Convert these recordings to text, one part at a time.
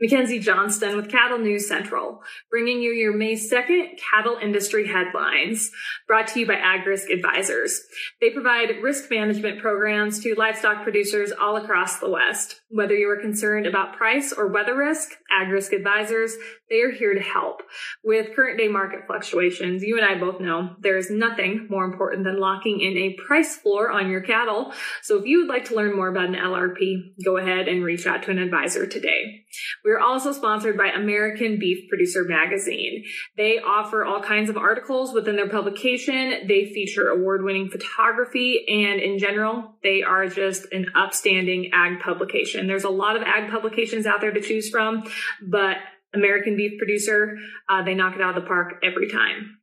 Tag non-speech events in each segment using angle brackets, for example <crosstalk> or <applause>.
Mackenzie Johnston with Cattle News Central, bringing you your May 2nd cattle industry headlines, brought to you by AgRisk Advisors. They provide risk management programs to livestock producers all across the West. Whether you are concerned about price or weather risk, AgRisk Advisors, they are here to help. With current day market fluctuations, you and I both know there is nothing more important than locking in a price floor on your cattle. So if you would like to learn more about an LRP, go ahead and reach out to an advisor today. We're also sponsored by American Beef Producer Magazine. They offer all kinds of articles within their publication. They feature award winning photography and in general, they are just an upstanding ag publication. There's a lot of ag publications out there to choose from, but American Beef Producer, uh, they knock it out of the park every time.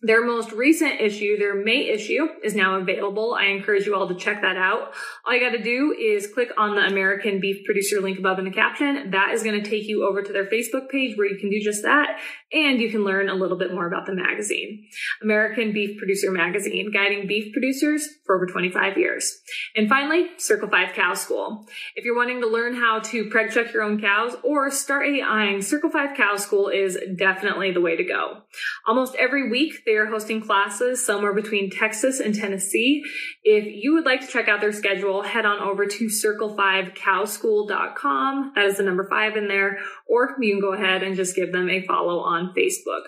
Their most recent issue, their May issue, is now available. I encourage you all to check that out. All you got to do is click on the American Beef Producer link above in the caption. That is going to take you over to their Facebook page where you can do just that and you can learn a little bit more about the magazine. American Beef Producer Magazine, guiding beef producers for over 25 years. And finally, Circle 5 Cow School. If you're wanting to learn how to preg check your own cows or start AIing, Circle 5 Cow School is definitely the way to go. Almost every week, they are hosting classes somewhere between Texas and Tennessee. If you would like to check out their schedule, head on over to circle5cowschool.com. That is the number five in there, or you can go ahead and just give them a follow on Facebook.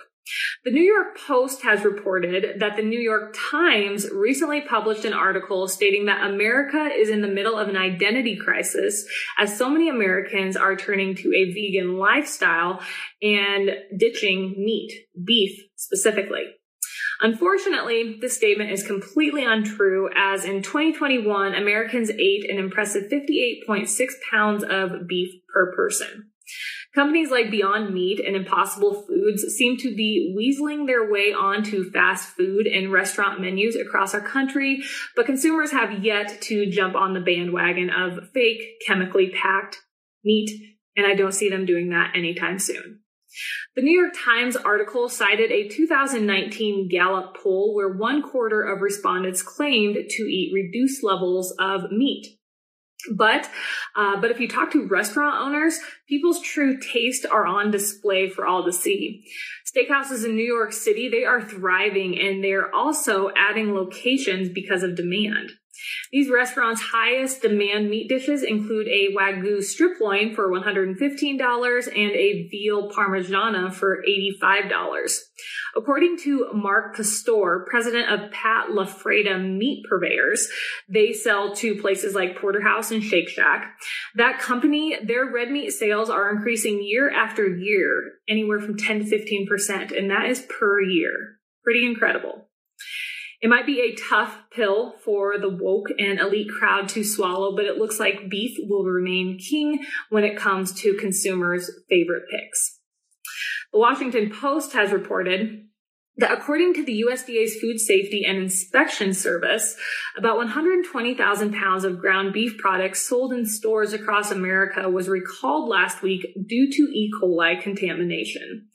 The New York Post has reported that the New York Times recently published an article stating that America is in the middle of an identity crisis as so many Americans are turning to a vegan lifestyle and ditching meat, beef specifically. Unfortunately, this statement is completely untrue as in 2021, Americans ate an impressive 58.6 pounds of beef per person. Companies like Beyond Meat and Impossible Foods seem to be weaseling their way onto fast food and restaurant menus across our country, but consumers have yet to jump on the bandwagon of fake, chemically packed meat, and I don't see them doing that anytime soon. The New York Times article cited a 2019 Gallup poll where one quarter of respondents claimed to eat reduced levels of meat. But, uh, but if you talk to restaurant owners, people's true taste are on display for all to see. Steakhouses in New York City, they are thriving and they're also adding locations because of demand. These restaurants' highest demand meat dishes include a Wagyu strip loin for $115 and a veal parmigiana for $85. According to Mark Pastore, president of Pat LaFrieda Meat Purveyors, they sell to places like Porterhouse and Shake Shack. That company, their red meat sales are increasing year after year, anywhere from 10 to 15%, and that is per year. Pretty incredible. It might be a tough pill for the woke and elite crowd to swallow, but it looks like beef will remain king when it comes to consumers' favorite picks. The Washington Post has reported that according to the USDA's Food Safety and Inspection Service, about 120,000 pounds of ground beef products sold in stores across America was recalled last week due to E. coli contamination.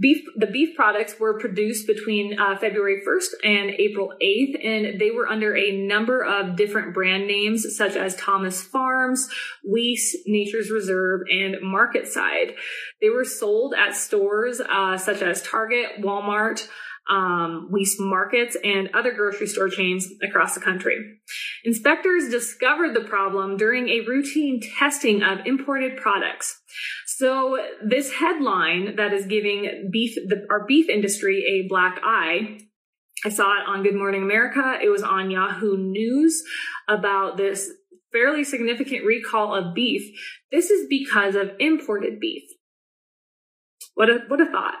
Beef, the beef products were produced between uh, February 1st and April 8th, and they were under a number of different brand names such as Thomas Farms, Weis, Nature's Reserve, and Market Side. They were sold at stores uh, such as Target, Walmart, um, Weis Markets, and other grocery store chains across the country. Inspectors discovered the problem during a routine testing of imported products. So this headline that is giving beef, the, our beef industry a black eye I saw it on Good Morning America. It was on Yahoo News about this fairly significant recall of beef. This is because of imported beef. What a, what a thought.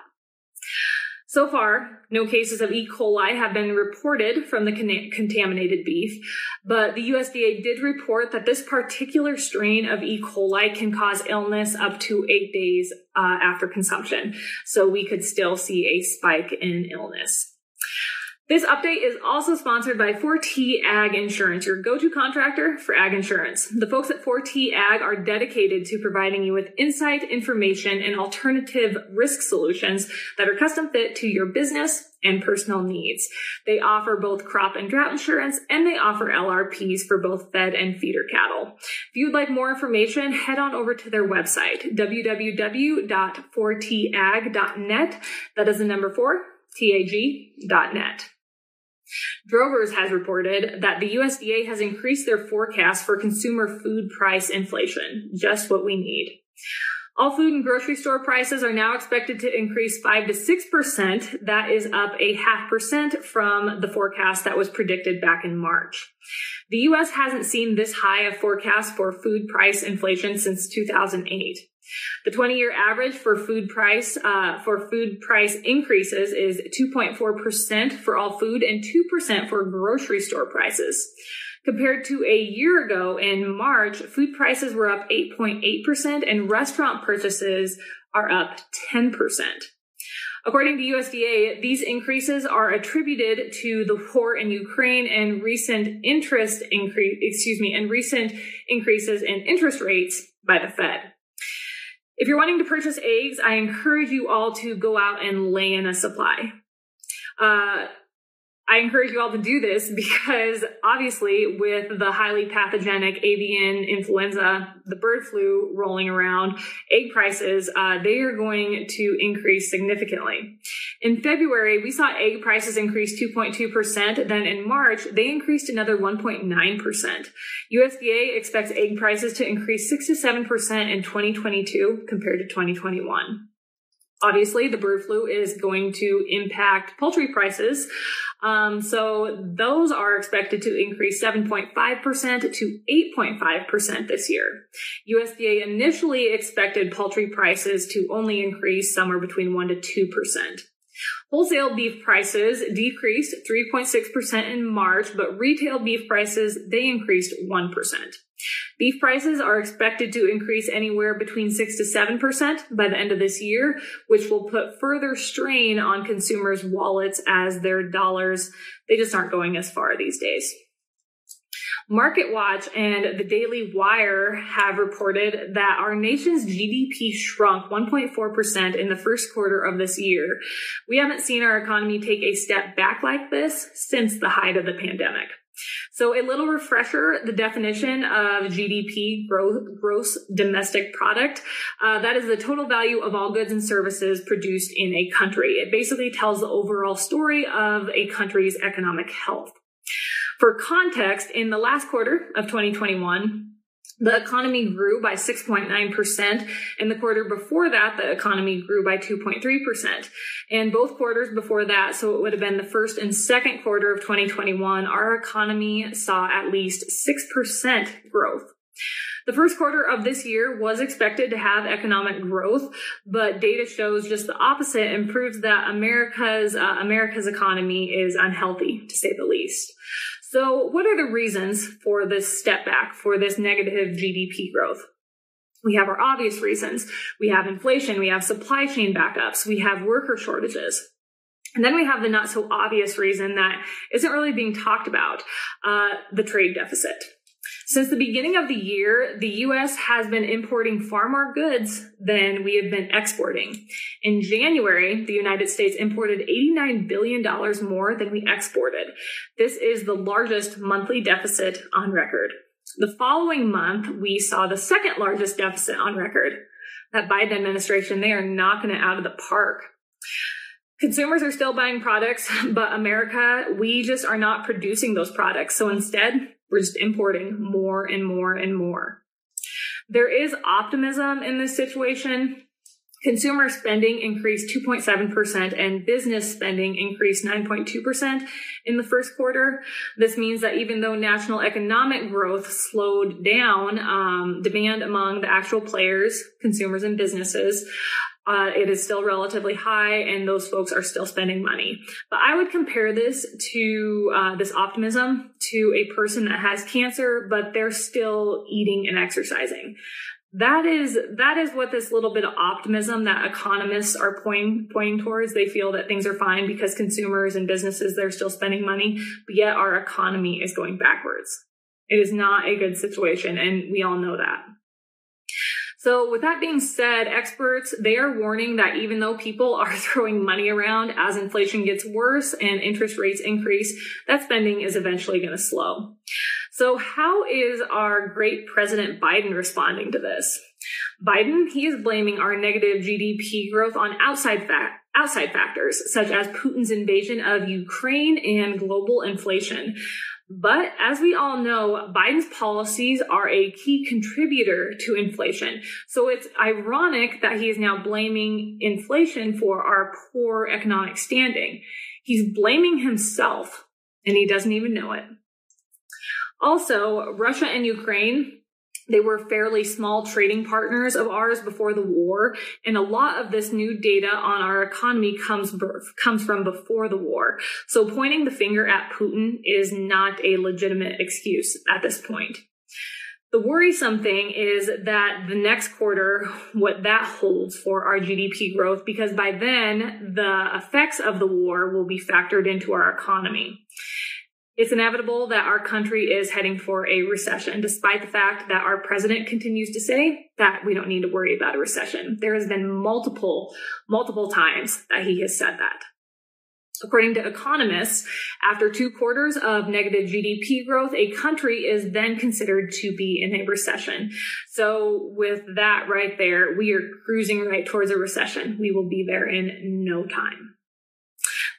So far, no cases of E. coli have been reported from the con- contaminated beef, but the USDA did report that this particular strain of E. coli can cause illness up to eight days uh, after consumption. So we could still see a spike in illness. This update is also sponsored by 4T Ag Insurance, your go-to contractor for ag insurance. The folks at 4T Ag are dedicated to providing you with insight, information, and alternative risk solutions that are custom fit to your business and personal needs. They offer both crop and drought insurance, and they offer LRPs for both fed and feeder cattle. If you'd like more information, head on over to their website, www.4tag.net. That is the number four, tag.net. Drovers has reported that the USDA has increased their forecast for consumer food price inflation, just what we need. All food and grocery store prices are now expected to increase 5 to 6%. That is up a half percent from the forecast that was predicted back in March. The US hasn't seen this high of forecast for food price inflation since 2008. The 20 year average for food price, uh, for food price increases is 2.4% for all food and 2% for grocery store prices. Compared to a year ago in March, food prices were up 8.8% and restaurant purchases are up 10%. According to USDA, these increases are attributed to the war in Ukraine and recent interest increase, excuse me, and recent increases in interest rates by the Fed. If you're wanting to purchase eggs, I encourage you all to go out and lay in a supply. Uh, I encourage you all to do this because obviously with the highly pathogenic avian influenza, the bird flu rolling around, egg prices, uh, they are going to increase significantly. In February, we saw egg prices increase 2.2%. Then in March, they increased another 1.9%. USDA expects egg prices to increase 6 to 7% in 2022 compared to 2021. Obviously, the bird flu is going to impact poultry prices. Um, so those are expected to increase 7.5% to 8.5% this year. USDA initially expected poultry prices to only increase somewhere between 1 to 2%. Wholesale beef prices decreased 3.6% in March, but retail beef prices, they increased 1%. Beef prices are expected to increase anywhere between 6 to 7% by the end of this year, which will put further strain on consumers' wallets as their dollars, they just aren't going as far these days. Market Watch and the Daily Wire have reported that our nation's GDP shrunk 1.4% in the first quarter of this year. We haven't seen our economy take a step back like this since the height of the pandemic. So a little refresher, the definition of GDP, gross domestic product, uh, that is the total value of all goods and services produced in a country. It basically tells the overall story of a country's economic health. For context, in the last quarter of 2021, the economy grew by 6.9%. And the quarter before that, the economy grew by 2.3%. And both quarters before that, so it would have been the first and second quarter of 2021, our economy saw at least 6% growth. The first quarter of this year was expected to have economic growth, but data shows just the opposite and proves that America's uh, America's economy is unhealthy, to say the least. So, what are the reasons for this step back, for this negative GDP growth? We have our obvious reasons. We have inflation, we have supply chain backups, we have worker shortages. And then we have the not so obvious reason that isn't really being talked about, uh, the trade deficit. Since the beginning of the year, the US has been importing far more goods than we have been exporting. In January, the United States imported $89 billion more than we exported. This is the largest monthly deficit on record. The following month, we saw the second largest deficit on record. That Biden administration, they are knocking it out of the park. Consumers are still buying products, but America, we just are not producing those products. So instead, we're just importing more and more and more. There is optimism in this situation. Consumer spending increased 2.7% and business spending increased 9.2% in the first quarter. This means that even though national economic growth slowed down, um, demand among the actual players, consumers and businesses, uh, it is still relatively high and those folks are still spending money. But I would compare this to uh, this optimism to a person that has cancer, but they're still eating and exercising. that is that is what this little bit of optimism that economists are pointing pointing towards. They feel that things are fine because consumers and businesses they're still spending money, but yet our economy is going backwards. It is not a good situation, and we all know that. So with that being said, experts, they are warning that even though people are <laughs> throwing money around as inflation gets worse and interest rates increase, that spending is eventually going to slow. So how is our great President Biden responding to this? Biden, he is blaming our negative GDP growth on outside fact, outside factors such as Putin's invasion of Ukraine and global inflation. But as we all know, Biden's policies are a key contributor to inflation. So it's ironic that he is now blaming inflation for our poor economic standing. He's blaming himself and he doesn't even know it. Also, Russia and Ukraine, they were fairly small trading partners of ours before the war, and a lot of this new data on our economy comes comes from before the war. So pointing the finger at Putin is not a legitimate excuse at this point. The worrisome thing is that the next quarter, what that holds for our GDP growth, because by then the effects of the war will be factored into our economy. It's inevitable that our country is heading for a recession, despite the fact that our president continues to say that we don't need to worry about a recession. There has been multiple, multiple times that he has said that. According to economists, after two quarters of negative GDP growth, a country is then considered to be in a recession. So with that right there, we are cruising right towards a recession. We will be there in no time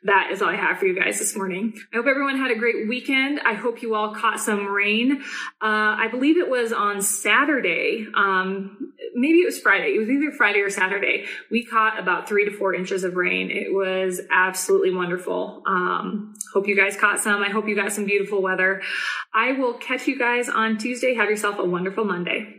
that is all I have for you guys this morning. I hope everyone had a great weekend. I hope you all caught some rain. Uh, I believe it was on Saturday. Um, maybe it was Friday. It was either Friday or Saturday. We caught about three to four inches of rain. It was absolutely wonderful. Um, hope you guys caught some. I hope you got some beautiful weather. I will catch you guys on Tuesday. Have yourself a wonderful Monday.